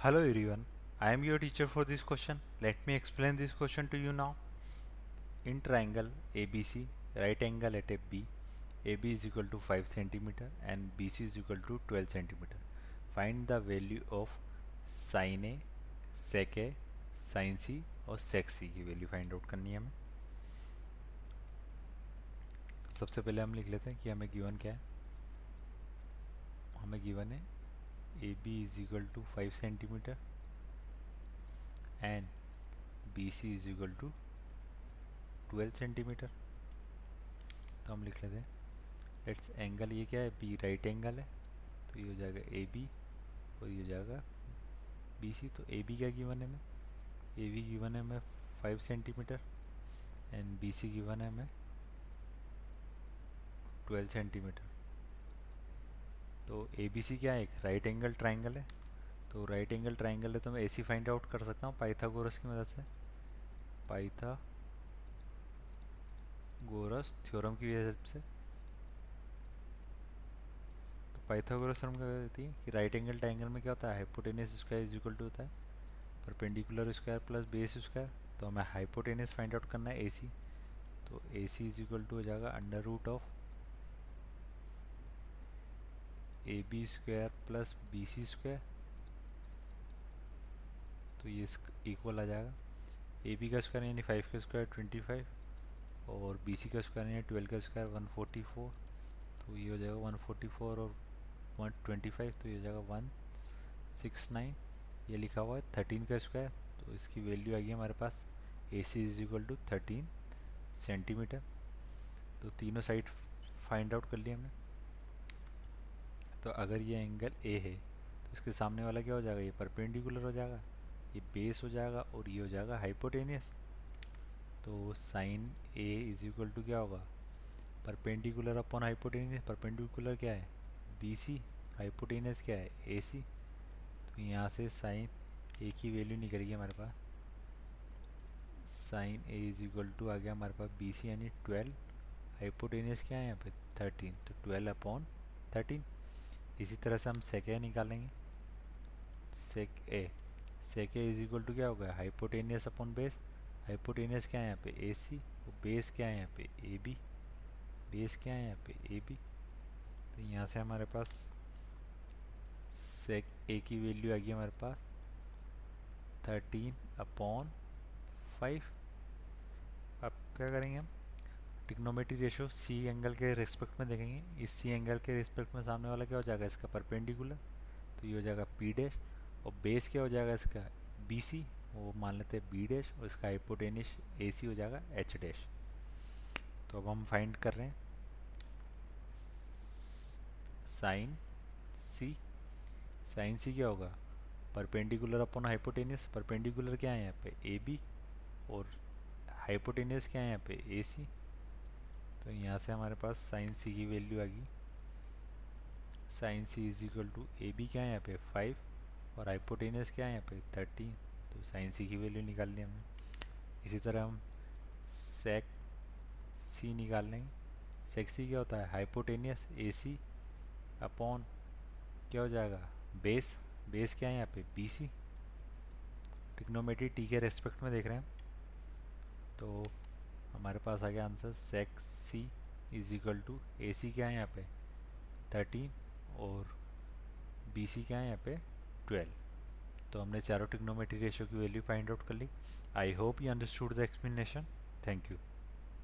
Hello everyone, I am your teacher for this question. Let me explain this question to you now. In triangle ABC, right angle at AB, AB is equal to 5 cm and BC is equal to 12 cm. Find the value of sin A, sec A, sin C और sec C की value find out करनी है हमें सबसे पहले हम लिख लेते हैं कि हमें गिवन क्या है हमें गिवन है A B is equal to five centimetre and B C is equal to twelve centimetre तो हम लिख लेते हैं। लेट्स एंगल ये क्या है? बी राइट एंगल है। तो ये हो जाएगा ए बी और ये हो जाएगा बी सी तो ए बी क्या गिवन है हमें? ए बी गिवन है हमें five centimetre and B C given है हमें ट्वेल्व सेंटीमीटर तो ए बी सी क्या है? एक राइट एंगल ट्राइंगल है। तो राइट एंगल ट्राइंगल है तो मैं ए सी फाइंड आउट कर सकता हूँ पाइथागोरस की मदद से। पाइथा गोरस थ्योरम की हेल्प से। तो पाइथागोरस थ्योरम क्या कहती है? कि राइट एंगल ट्राइंगल में क्या होता है? Hypotenuse square is equal to होता है। Perpendicular square plus base square तो हमें हाइपोटेनियस फाइंड आउट करना है ए सी तो A C is equal to हो जाएगा under root of A B square plus B C square तो ये इक्वल आ जाएगा। ए बी का स्क्वायर यानी फाइव का स्क्वायर ट्वेंटी फाइव और बी सी का स्क्वायर यानी ट्वेल्व का स्क्वायर वन फोर्टी फोर तो ये हो जाएगा वन फोर्टी फोर और वन ट्वेंटी फाइव तो ये हो जाएगा वन सिक्स नाइन ये लिखा हुआ है थर्टीन का स्क्वायर तो इसकी वैल्यू आ गई हमारे पास A C is equal to thirteen centimetre तो तीनों साइड फाइंड आउट कर लिया हमने। तो अगर ये एंगल ए है तो इसके सामने वाला क्या हो जाएगा? ये परपेंडिकुलर हो जाएगा, ये बेस हो जाएगा और ये हो जाएगा हाइपोटेनियस तो sine A is equal to क्या होगा? परपेंडिकुलर अपॉन हाइपोटेनियस परपेंडिकुलर क्या है? बी सी हाइपोटेनियस क्या है? ए सी तो यहाँ से साइन ए की वैल्यू निकलेगी हमारे पास. Sine A is equal to आ गया हमारे पास बी सी यानी ट्वेल्व हाइपोटेनियस क्या है यहाँ पे? थर्टीन तो ट्वेल्व अपॉन थर्टीन इसी तरह से हम सेक ए निकालेंगे। Sec A sec A is equal to क्या होगा हाइपोटेनियस अपॉन बेस हाइपोटेनियस क्या है यहाँ पे? ए सी और बेस क्या है यहाँ पे? ए बी बेस क्या है यहाँ पे? ए बी तो यहाँ से हमारे पास सेक ए की वैल्यू आ गई हमारे पास थर्टीन अपॉन फाइव अब क्या करेंगे हम? टिक्नोमेट्री रेशो सी एंगल के रिस्पेक्ट में देखेंगे। इस सी एंगल के रिस्पेक्ट में सामने वाला क्या हो जाएगा इसका? परपेंडिकुलर तो ये हो जाएगा पी डैश और बेस क्या हो जाएगा इसका? बी सी वो मान लेते हैं बी डैश और इसका हाइपोटेनिश ए सी हो जाएगा एच डैश तो अब हम फाइंड कर रहे हैं। साइन सी साइन सी क्या होगा? परपेंडिकुलर अपॉन हाइपोटेनियस परपेंडिकुलर क्या है यहाँ पे? ए बी और हाइपोटेनियस क्या है यहाँ पे? ए सी तो यहाँ से हमारे पास साइन सी की वैल्यू आ गई। Sine C is equal to A B क्या है यहाँ पे? फाइव और हाइपोटेनियस क्या है यहाँ पे? थर्टीन तो साइन सी की वैल्यू निकाल ली हमने। इसी तरह हम सेक सी निकाल लेंगे। सेक सी क्या होता है? हाइपोटेनियस ए सी अपॉन क्या हो जाएगा? बेस बेस क्या है यहाँ पे? बी सी टिक्नोमेट्री टी के रेस्पेक्ट में देख रहे हैं। तो हमारे पास आ गया answer sec C is equal to A C क्या है यहाँ पे? थर्टीन और बी सी क्या है यहाँ पे? ट्वेल्व तो हमने चारों टिक्नोमेट्री रेशियो की वैल्यू फाइंड आउट कर ली. I hope you understood the explanation thank you